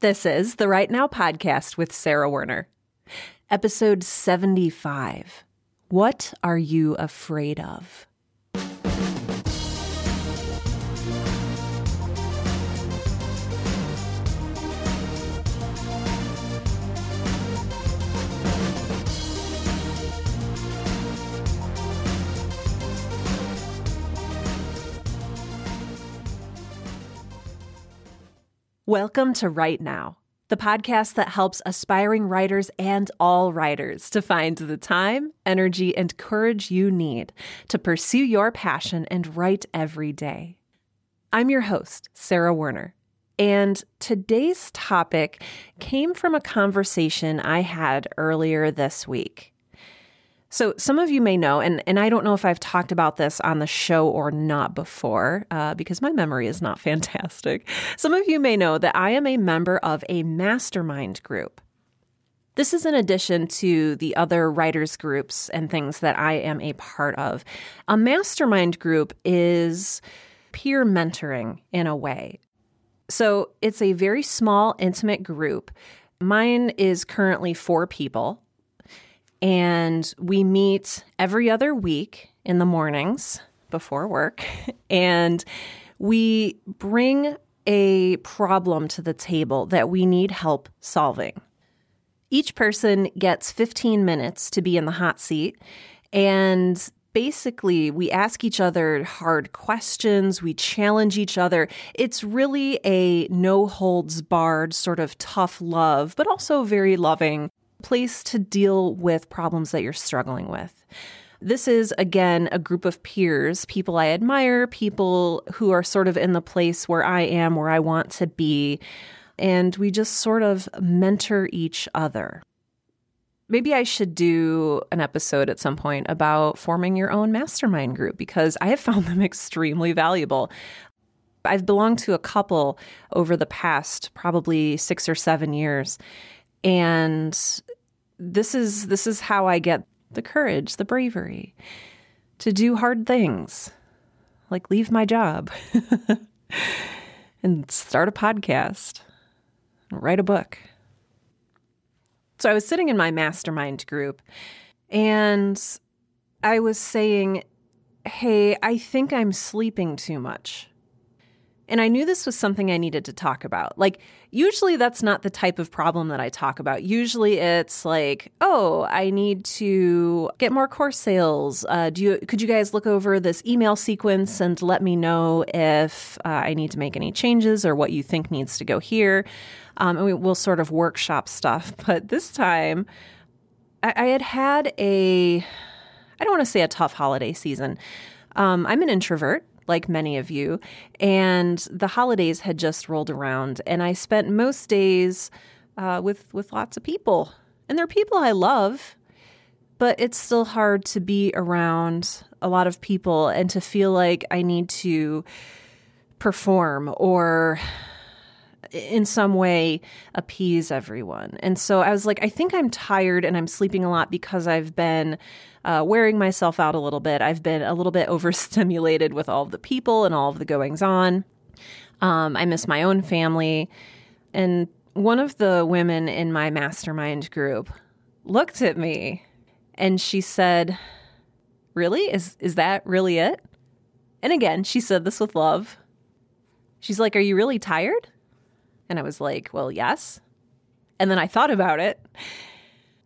This is the Write Now podcast with Sarah Werner. Episode 75. What are you afraid of? Welcome to Write Now, the podcast that helps aspiring writers and all writers to find the time, energy, and courage you need to pursue your passion and write every day. I'm your host, Sarah Werner, and today's topic came from a conversation I had earlier this week. So, some of you may know, and, and I don't know if I've talked about this on the show or not before, uh, because my memory is not fantastic. Some of you may know that I am a member of a mastermind group. This is in addition to the other writers' groups and things that I am a part of. A mastermind group is peer mentoring in a way. So, it's a very small, intimate group. Mine is currently four people and we meet every other week in the mornings before work. And we bring a problem to the table that we need help solving. Each person gets 15 minutes to be in the hot seat. And basically, we ask each other hard questions, we challenge each other. It's really a no holds barred, sort of tough love, but also very loving place to deal with problems that you're struggling with. This is, again, a group of peers, people I admire, people who are sort of in the place where I am, where I want to be. And we just sort of mentor each other. Maybe I should do an episode at some point about forming your own mastermind group because I have found them extremely valuable. I've belonged to a couple over the past probably six or seven years. And this is this is how I get the courage, the bravery to do hard things, like leave my job and start a podcast, write a book. So I was sitting in my mastermind group and I was saying, "Hey, I think I'm sleeping too much." And I knew this was something I needed to talk about. Like, usually that's not the type of problem that I talk about. Usually it's like, oh, I need to get more course sales. Uh, do you, could you guys look over this email sequence and let me know if uh, I need to make any changes or what you think needs to go here? Um, and we, will sort of workshop stuff. But this time, I, I had had a, I don't want to say a tough holiday season. Um, I'm an introvert like many of you. And the holidays had just rolled around, and I spent most days uh, with with lots of people, and they're people I love. But it's still hard to be around a lot of people and to feel like I need to perform or in some way appease everyone. And so I was like, I think I'm tired and I'm sleeping a lot because I've been uh, wearing myself out a little bit. I've been a little bit overstimulated with all of the people and all of the goings on. Um, I miss my own family. And one of the women in my mastermind group looked at me and she said, Really? Is, is that really it? And again, she said this with love. She's like, Are you really tired? And I was like, Well, yes. And then I thought about it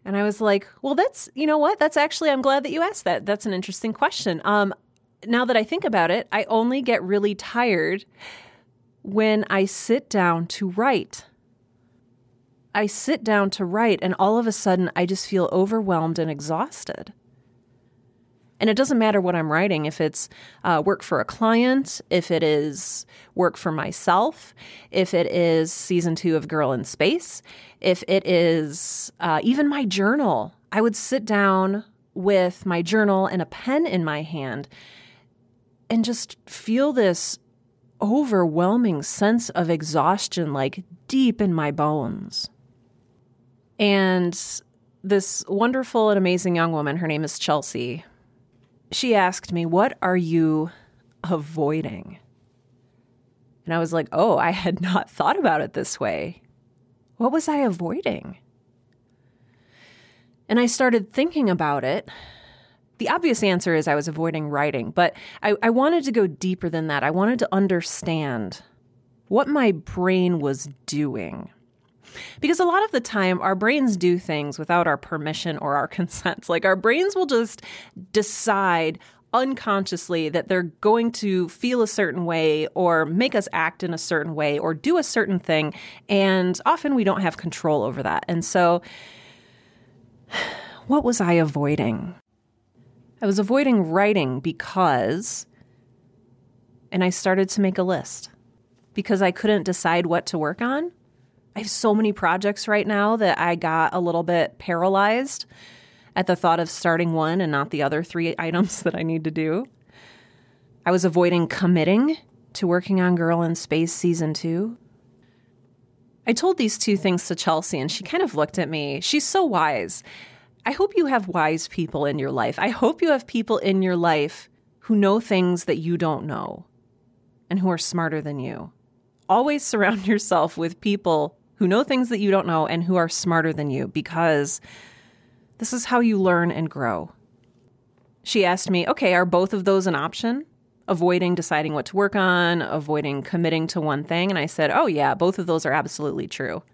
and I was like, well, that's, you know what? That's actually, I'm glad that you asked that. That's an interesting question. Um, now that I think about it, I only get really tired when I sit down to write. I sit down to write, and all of a sudden, I just feel overwhelmed and exhausted. And it doesn't matter what I'm writing, if it's uh, work for a client, if it is work for myself, if it is season two of Girl in Space, if it is uh, even my journal. I would sit down with my journal and a pen in my hand and just feel this overwhelming sense of exhaustion, like deep in my bones. And this wonderful and amazing young woman, her name is Chelsea, she asked me, What are you avoiding? And I was like, Oh, I had not thought about it this way. What was I avoiding? And I started thinking about it. The obvious answer is I was avoiding writing, but I, I wanted to go deeper than that. I wanted to understand what my brain was doing. Because a lot of the time, our brains do things without our permission or our consent. Like our brains will just decide unconsciously that they're going to feel a certain way or make us act in a certain way or do a certain thing. And often we don't have control over that. And so, what was I avoiding? I was avoiding writing because, and I started to make a list because I couldn't decide what to work on. I have so many projects right now that I got a little bit paralyzed at the thought of starting one and not the other three items that I need to do. I was avoiding committing to working on Girl in Space season two. I told these two things to Chelsea and she kind of looked at me. She's so wise. I hope you have wise people in your life. I hope you have people in your life who know things that you don't know and who are smarter than you. Always surround yourself with people who know things that you don't know and who are smarter than you because this is how you learn and grow. She asked me, okay, are both of those an option? Avoiding deciding what to work on, avoiding committing to one thing. And I said, oh, yeah, both of those are absolutely true.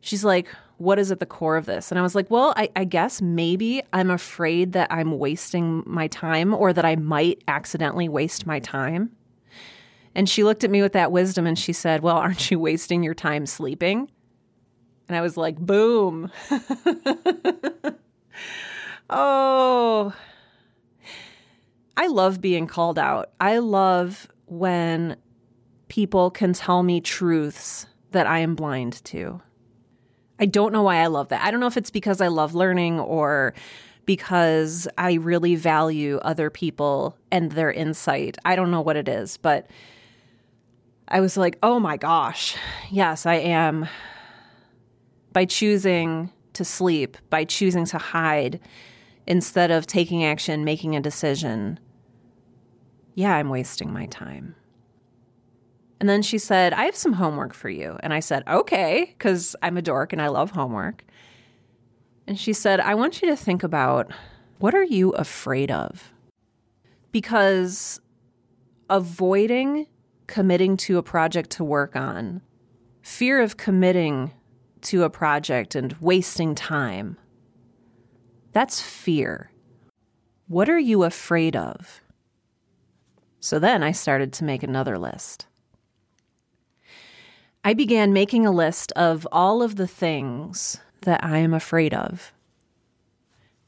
She's like, what is at the core of this? And I was like, well, I, I, guess maybe I'm afraid that I'm wasting my time or that I might accidentally waste my time. And she looked at me with that wisdom and she said, well, aren't you wasting your time sleeping? And I was like, boom. oh, I love being called out. I love when people can tell me truths that I am blind to. I don't know why I love that. I don't know if it's because I love learning or because I really value other people and their insight. I don't know what it is, but I was like, oh my gosh, yes, I am by choosing to sleep, by choosing to hide instead of taking action, making a decision, yeah, I'm wasting my time. And then she said, I have some homework for you. And I said, okay, because I'm a dork and I love homework. And she said, I want you to think about what are you afraid of? Because avoiding committing to a project to work on, fear of committing to a project and wasting time. That's fear. What are you afraid of? So then I started to make another list. I began making a list of all of the things that I am afraid of.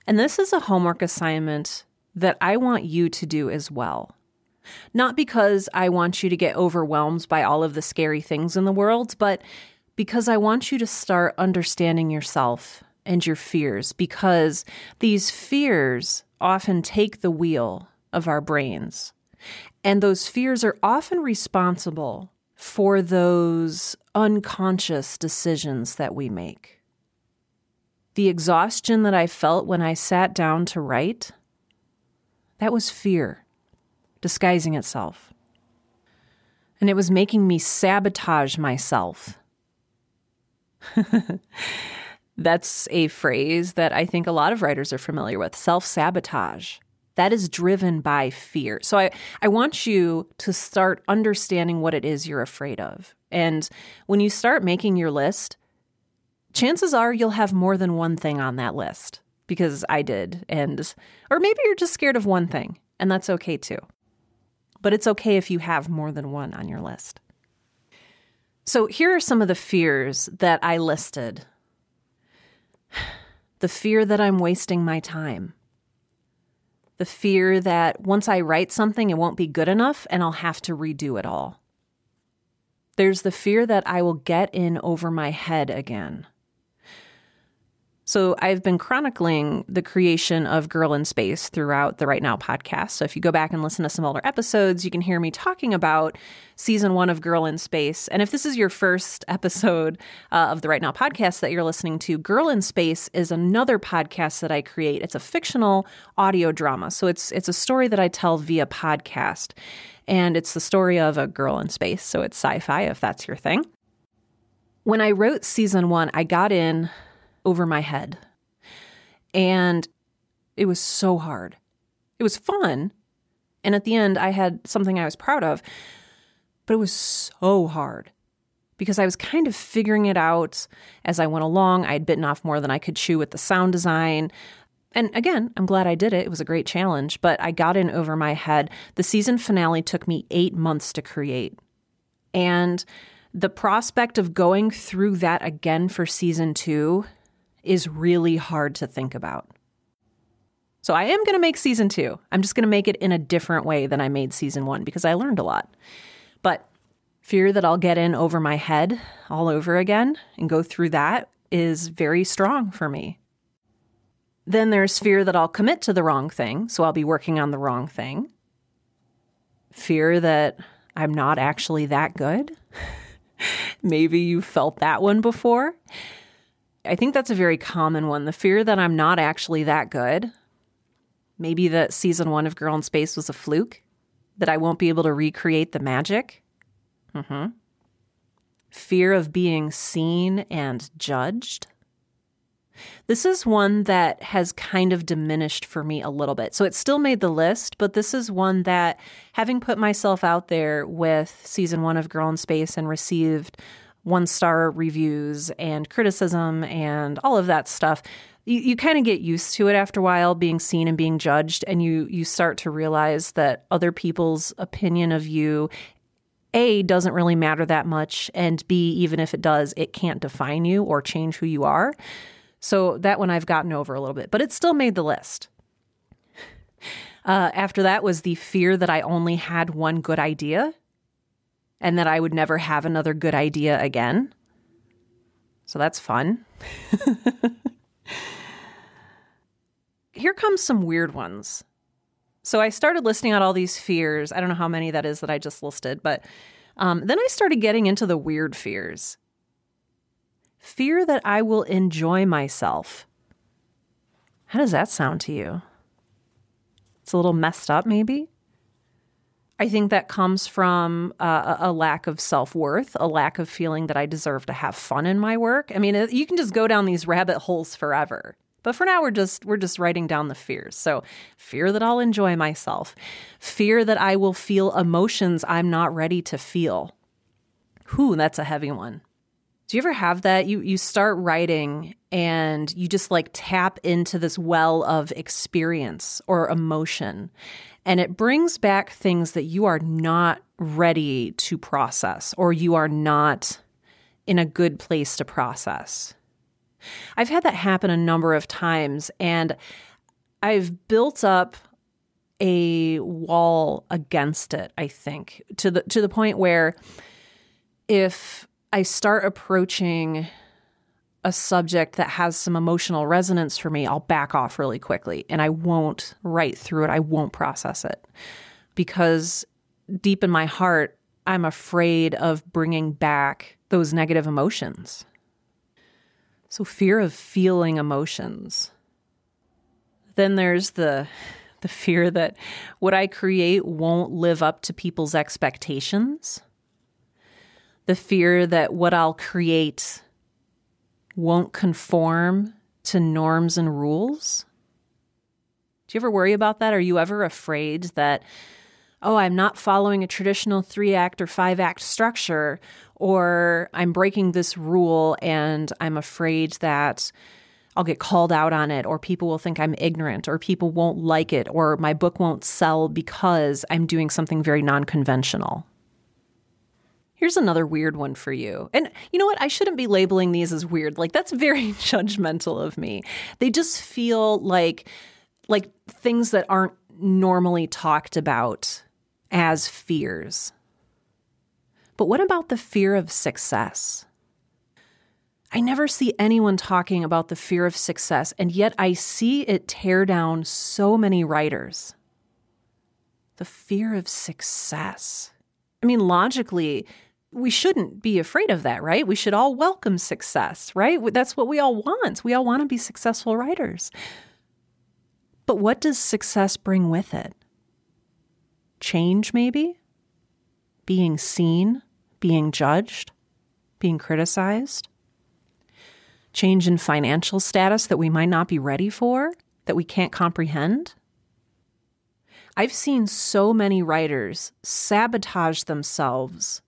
And this is a homework assignment that I want you to do as well. Not because I want you to get overwhelmed by all of the scary things in the world, but because I want you to start understanding yourself and your fears because these fears often take the wheel of our brains. And those fears are often responsible for those unconscious decisions that we make. The exhaustion that I felt when I sat down to write, that was fear disguising itself. And it was making me sabotage myself That's a phrase that I think a lot of writers are familiar with self sabotage. That is driven by fear. So I, I want you to start understanding what it is you're afraid of. And when you start making your list, chances are you'll have more than one thing on that list because I did. And, or maybe you're just scared of one thing, and that's okay too. But it's okay if you have more than one on your list. So here are some of the fears that I listed the fear that I'm wasting my time, the fear that once I write something, it won't be good enough and I'll have to redo it all. There's the fear that I will get in over my head again. So I've been chronicling the creation of Girl in Space throughout the Write Now podcast. So if you go back and listen to some older episodes, you can hear me talking about season one of Girl in Space. And if this is your first episode uh, of the Write Now podcast that you're listening to, Girl in Space is another podcast that I create. It's a fictional audio drama. So it's it's a story that I tell via podcast. And it's the story of a girl in space. So it's sci-fi if that's your thing. When I wrote season one, I got in over my head. And it was so hard. It was fun. And at the end, I had something I was proud of. But it was so hard because I was kind of figuring it out as I went along. I had bitten off more than I could chew with the sound design. And again, I'm glad I did it. It was a great challenge, but I got in over my head. The season finale took me eight months to create. And the prospect of going through that again for season two is really hard to think about. So I am going to make season two. I'm just going to make it in a different way than I made season one because I learned a lot. But fear that I'll get in over my head all over again and go through that is very strong for me. Then there's fear that I'll commit to the wrong thing, so I'll be working on the wrong thing. Fear that I'm not actually that good. Maybe you felt that one before. I think that's a very common one the fear that I'm not actually that good. Maybe that season one of Girl in Space was a fluke, that I won't be able to recreate the magic. Mm-hmm. Fear of being seen and judged. This is one that has kind of diminished for me a little bit. So it still made the list, but this is one that, having put myself out there with season one of Girl in Space and received one star reviews and criticism and all of that stuff, you, you kind of get used to it after a while being seen and being judged and you you start to realize that other people's opinion of you a doesn't really matter that much and b even if it does it can't define you or change who you are so that one I've gotten over a little bit, but it still made the list. Uh, after that was the fear that I only had one good idea and that I would never have another good idea again. So that's fun. Here comes some weird ones. So I started listing out all these fears. I don't know how many that is that I just listed, but um, then I started getting into the weird fears fear that I will enjoy myself. How does that sound to you? It's a little messed up, maybe. I think that comes from uh, a lack of self worth, a lack of feeling that I deserve to have fun in my work. I mean, you can just go down these rabbit holes forever. But for now, we're just we're just writing down the fears. So, fear that I'll enjoy myself, fear that I will feel emotions I'm not ready to feel. Whew, that's a heavy one. Do you ever have that? You you start writing and you just like tap into this well of experience or emotion and it brings back things that you are not ready to process or you are not in a good place to process. I've had that happen a number of times and I've built up a wall against it, I think, to the to the point where if I start approaching a subject that has some emotional resonance for me, I'll back off really quickly and I won't write through it. I won't process it because deep in my heart, I'm afraid of bringing back those negative emotions. So, fear of feeling emotions. Then there's the the fear that what I create won't live up to people's expectations the fear that what I'll create won't conform to norms and rules? Do you ever worry about that? Are you ever afraid that, oh, I'm not following a traditional three act or five act structure, or I'm breaking this rule and I'm afraid that I'll get called out on it, or people will think I'm ignorant, or people won't like it, or my book won't sell because I'm doing something very non conventional? Here's another weird one for you. And you know what? I shouldn't be labeling these as weird. Like that's very judgmental of me. They just feel like like things that aren't normally talked about as fears. But what about the fear of success? I never see anyone talking about the fear of success, and yet I see it tear down so many writers. The fear of success. I mean, logically, we shouldn't be afraid of that, right? We should all welcome success, right? That's what we all want. We all want to be successful writers. But what does success bring with it? Change, maybe? Being seen? Being judged? being criticized, change in financial status that we might not be ready for, that we can't comprehend. I've seen so many writers sabotage themselves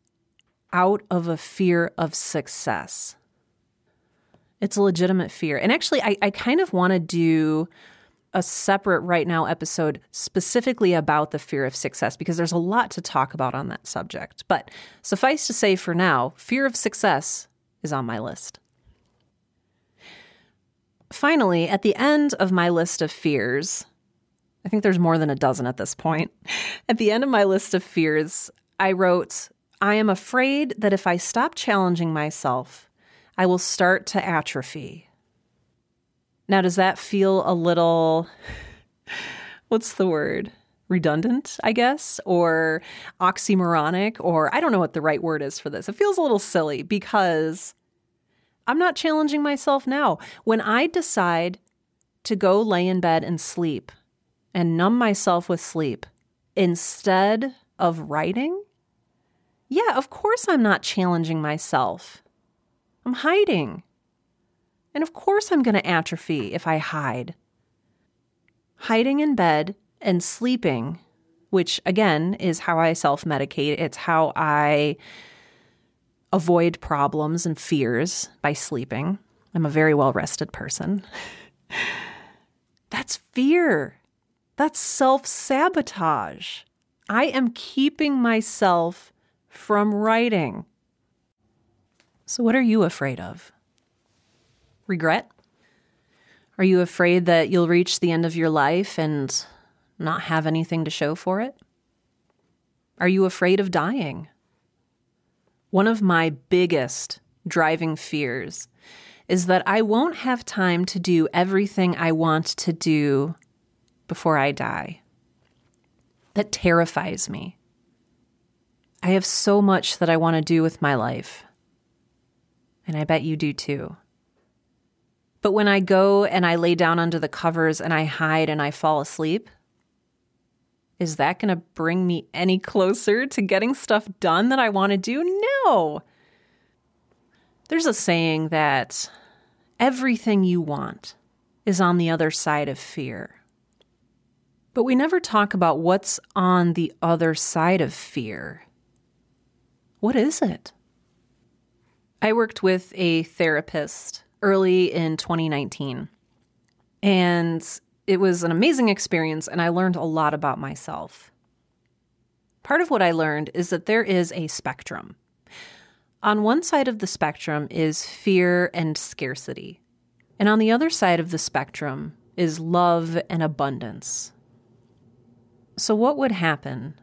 out of a fear of success. It's a legitimate fear. And actually, I, I kind of want to do a separate Write Now episode specifically about the fear of success because there's a lot to talk about on that subject. But suffice to say for now, fear of success is on my list. Finally, at the end of my list of fears, I think there's more than a dozen at this point. At the end of my list of fears, I wrote, I am afraid that if I stop challenging myself, I will start to atrophy. Now, does that feel a little, what's the word? Redundant, I guess, or oxymoronic, or I don't know what the right word is for this. It feels a little silly because I'm not challenging myself now. When I decide to go lay in bed and sleep and numb myself with sleep instead of writing, yeah, of course I'm not challenging myself. I'm hiding. And of course I'm going to atrophy if I hide. Hiding in bed and sleeping, which again is how I self medicate, it's how I avoid problems and fears by sleeping. I'm a very well rested person. That's fear. That's self sabotage. I am keeping myself from writing. So, what are you afraid of? Regret? Are you afraid that you'll reach the end of your life and not have anything to show for it? Are you afraid of dying? One of my biggest driving fears is that I won't have time to do everything I want to do before I die. That terrifies me. I have so much that I want to do with my life. And I bet you do too. But when I go and I lay down under the covers and I hide and I fall asleep, is that going to bring me any closer to getting stuff done that I want to do? No. There's a saying that everything you want is on the other side of fear. But we never talk about what's on the other side of fear. What is it? I worked with a therapist early in 2019, and it was an amazing experience, and I learned a lot about myself. Part of what I learned is that there is a spectrum. On one side of the spectrum is fear and scarcity, and on the other side of the spectrum is love and abundance. So, what would happen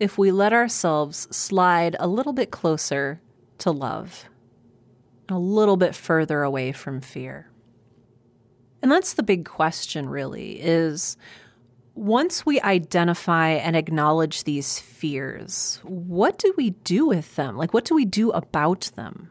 if we let ourselves slide a little bit closer to love, a little bit further away from fear? And that's the big question, really, is once we identify and acknowledge these fears, what do we do with them? Like, what do we do about them?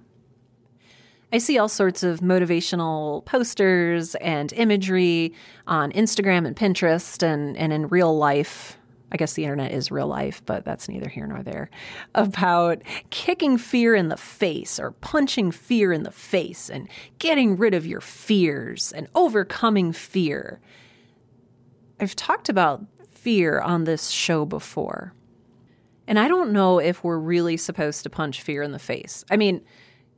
I see all sorts of motivational posters and imagery on Instagram and Pinterest and, and in real life I guess the internet is real life, but that's neither here nor there, about kicking fear in the face or punching fear in the face and getting rid of your fears and overcoming fear. I've talked about fear on this show before. And I don't know if we're really supposed to punch fear in the face. I mean,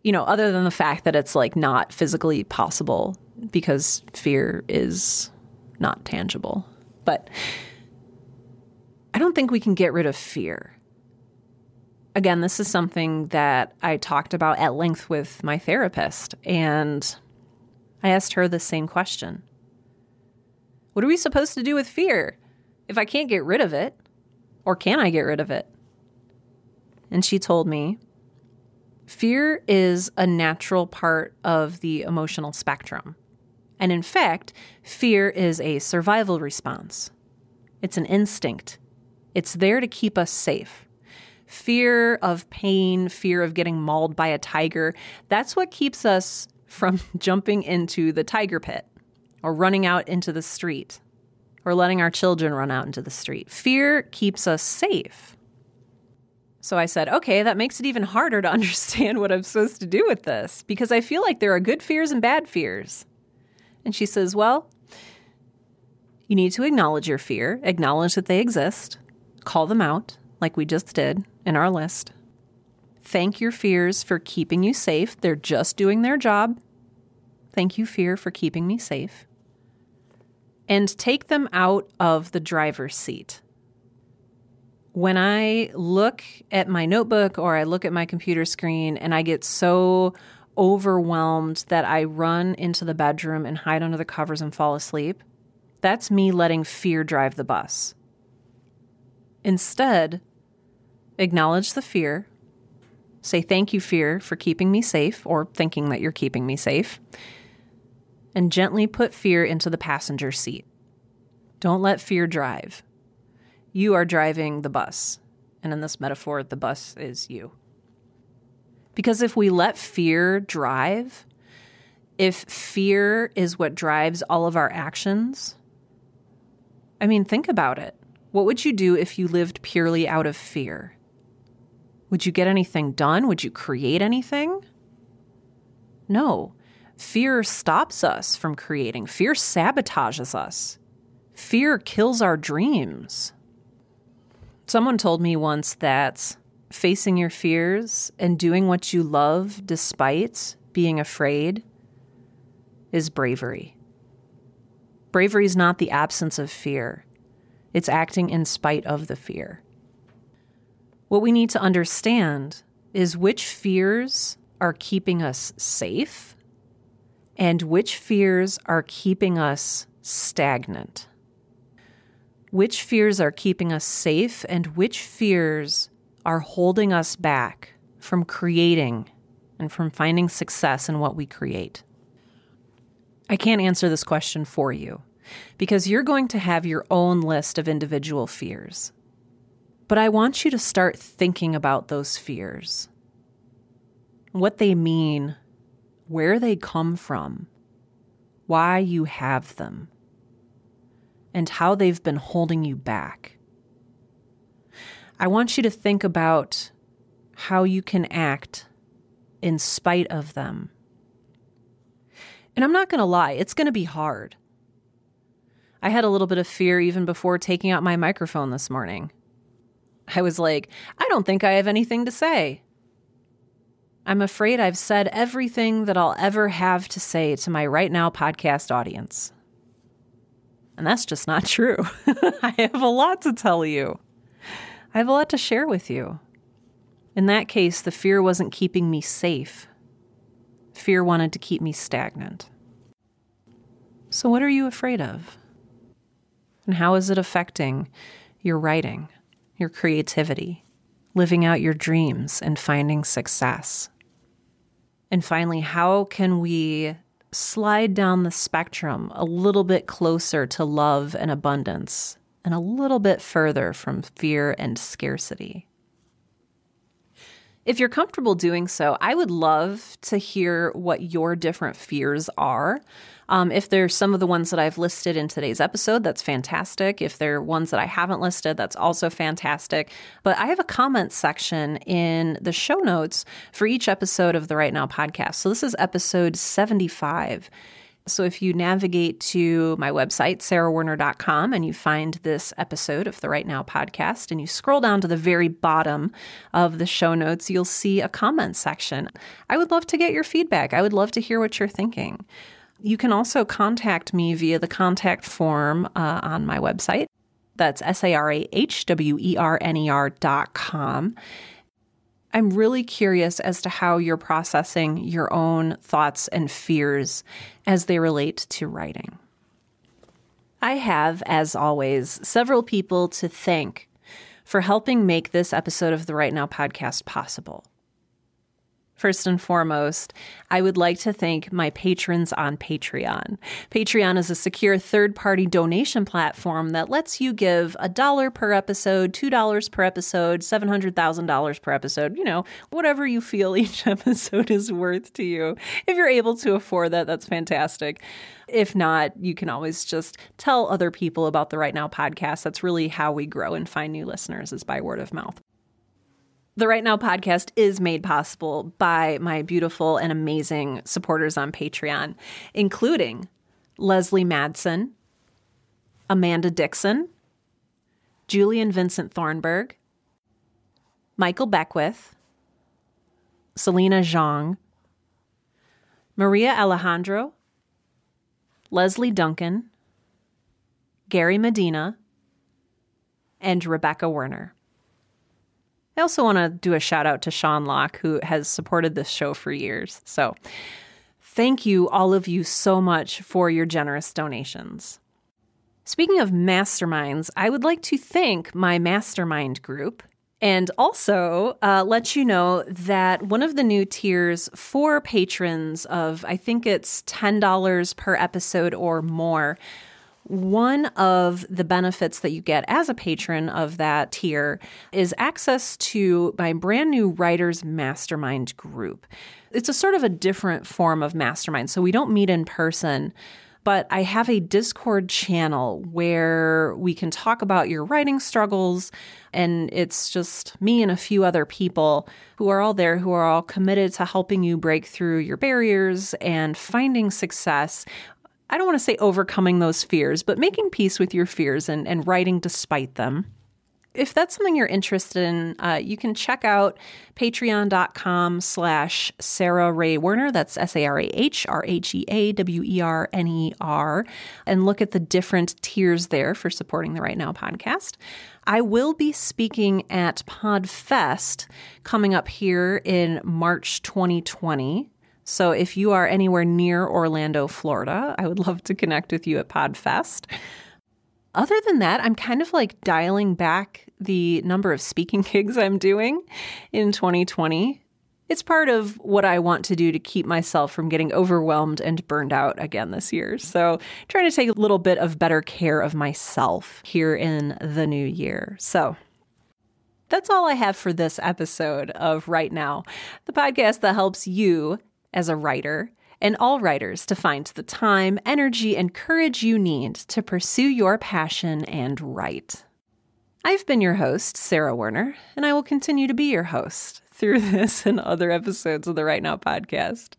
you know, other than the fact that it's like not physically possible because fear is not tangible. But I don't think we can get rid of fear. Again, this is something that I talked about at length with my therapist, and I asked her the same question What are we supposed to do with fear if I can't get rid of it? Or can I get rid of it? And she told me fear is a natural part of the emotional spectrum. And in fact, fear is a survival response, it's an instinct it's there to keep us safe. Fear of pain, fear of getting mauled by a tiger, that's what keeps us from jumping into the tiger pit or running out into the street or letting our children run out into the street. Fear keeps us safe. So I said, okay, that makes it even harder to understand what I'm supposed to do with this because I feel like there are good fears and bad fears. And she says, well, you need to acknowledge your fear, acknowledge that they exist, call them out, like we just did in our list. Thank your fears for keeping you safe. They're just doing their job. Thank you, fear, for keeping me safe. And take them out of the driver's seat. When I look at my notebook or I look at my computer screen and I get so overwhelmed that I run into the bedroom and hide under the covers and fall asleep, that's me letting fear drive the bus. Instead, acknowledge the fear, say thank you, fear, for keeping me safe or thinking that you're keeping me safe, and gently put fear into the passenger seat. Don't let fear drive. You are driving the bus. And in this metaphor, the bus is you. Because if we let fear drive, if fear is what drives all of our actions, I mean, think about it. What would you do if you lived purely out of fear? Would you get anything done? Would you create anything? No. Fear stops us from creating, fear sabotages us, fear kills our dreams. Someone told me once that facing your fears and doing what you love despite being afraid is bravery. Bravery is not the absence of fear, it's acting in spite of the fear. What we need to understand is which fears are keeping us safe and which fears are keeping us stagnant. Which fears are keeping us safe and which fears are holding us back from creating and from finding success in what we create? I can't answer this question for you because you're going to have your own list of individual fears. But I want you to start thinking about those fears, what they mean, where they come from, why you have them, and how they've been holding you back. I want you to think about how you can act in spite of them. And I'm not going to lie, it's going to be hard. I had a little bit of fear even before taking out my microphone this morning. I was like, I don't think I have anything to say. I'm afraid I've said everything that I'll ever have to say to my Write Now podcast audience. And that's just not true. I have a lot to tell you. I have a lot to share with you. In that case, the fear wasn't keeping me safe. Fear wanted to keep me stagnant. So, what are you afraid of? And how is it affecting your writing? your creativity, living out your dreams, and finding success. And finally, how can we slide down the spectrum a little bit closer to love and abundance and a little bit further from fear and scarcity? If you're comfortable doing so, I would love to hear what your different fears are. Um, if there's some of the ones that I've listed in today's episode, that's fantastic. If there are ones that I haven't listed, that's also fantastic. But I have a comment section in the show notes for each episode of the Write Now podcast. So this is episode 75. So if you navigate to my website, sarahwerner.com, and you find this episode of the Write Now podcast, and you scroll down to the very bottom of the show notes, you'll see a comment section. I would love to get your feedback. I would love to hear what you're thinking. You can also contact me via the contact form uh, on my website. That's S A R A H W E R N E R dot com. I'm really curious as to how you're processing your own thoughts and fears as they relate to writing. I have, as always, several people to thank for helping make this episode of the Write Now podcast possible. First and foremost, I would like to thank my patrons on Patreon. Patreon is a secure third party donation platform that lets you give a dollar per episode, $2 per episode, $700,000 per episode, you know, whatever you feel each episode is worth to you. If you're able to afford that, that's fantastic. If not, you can always just tell other people about the Write Now podcast. That's really how we grow and find new listeners is by word of mouth. The Write Now podcast is made possible by my beautiful and amazing supporters on Patreon, including Leslie Madsen, Amanda Dixon, Julian Vincent Thornburg, Michael Beckwith, Selena Zhang, Maria Alejandro, Leslie Duncan, Gary Medina, and Rebecca Werner. I also want to do a shout out to Sean Locke, who has supported this show for years. So, thank you, all of you, so much for your generous donations. Speaking of masterminds, I would like to thank my mastermind group and also uh, let you know that one of the new tiers for patrons of, I think it's $10 per episode or more one of the benefits that you get as a patron of that tier is access to my brand new Writers Mastermind group. It's a sort of a different form of mastermind. So we don't meet in person, but I have a Discord channel where we can talk about your writing struggles. And it's just me and a few other people who are all there who are all committed to helping you break through your barriers and finding success I don't want to say overcoming those fears, but making peace with your fears and, and writing despite them. If that's something you're interested in, uh, you can check out patreon.com slash Sarah Rhea Werner. That's S A R A H R H E A W E R N E R, and look at the different tiers there for supporting the Write Now podcast. I will be speaking at PodFest coming up here in March 2020. So if you are anywhere near Orlando, Florida, I would love to connect with you at PodFest. Other than that, I'm kind of like dialing back the number of speaking gigs I'm doing in 2020. It's part of what I want to do to keep myself from getting overwhelmed and burned out again this year. So, trying to take a little bit of better care of myself here in the new year. So, that's all I have for this episode of Write Now, the podcast that helps you as a writer and all writers to find the time, energy, and courage you need to pursue your passion and write. I've been your host, Sarah Werner, and I will continue to be your host through this and other episodes of the Write Now podcast.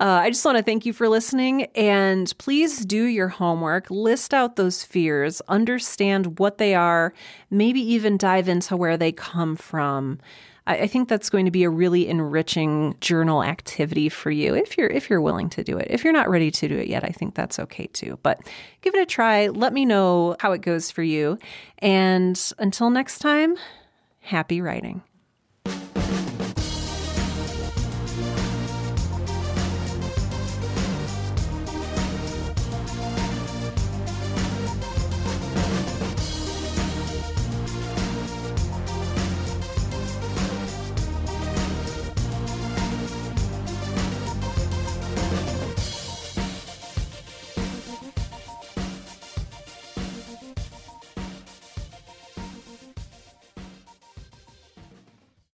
Uh, I just want to thank you for listening and please do your homework. List out those fears, understand what they are, maybe even dive into where they come from. I, I think that's going to be a really enriching journal activity for you if you're if you're willing to do it. If you're not ready to do it yet, I think that's okay too. But give it a try. Let me know how it goes for you. And until next time, happy writing.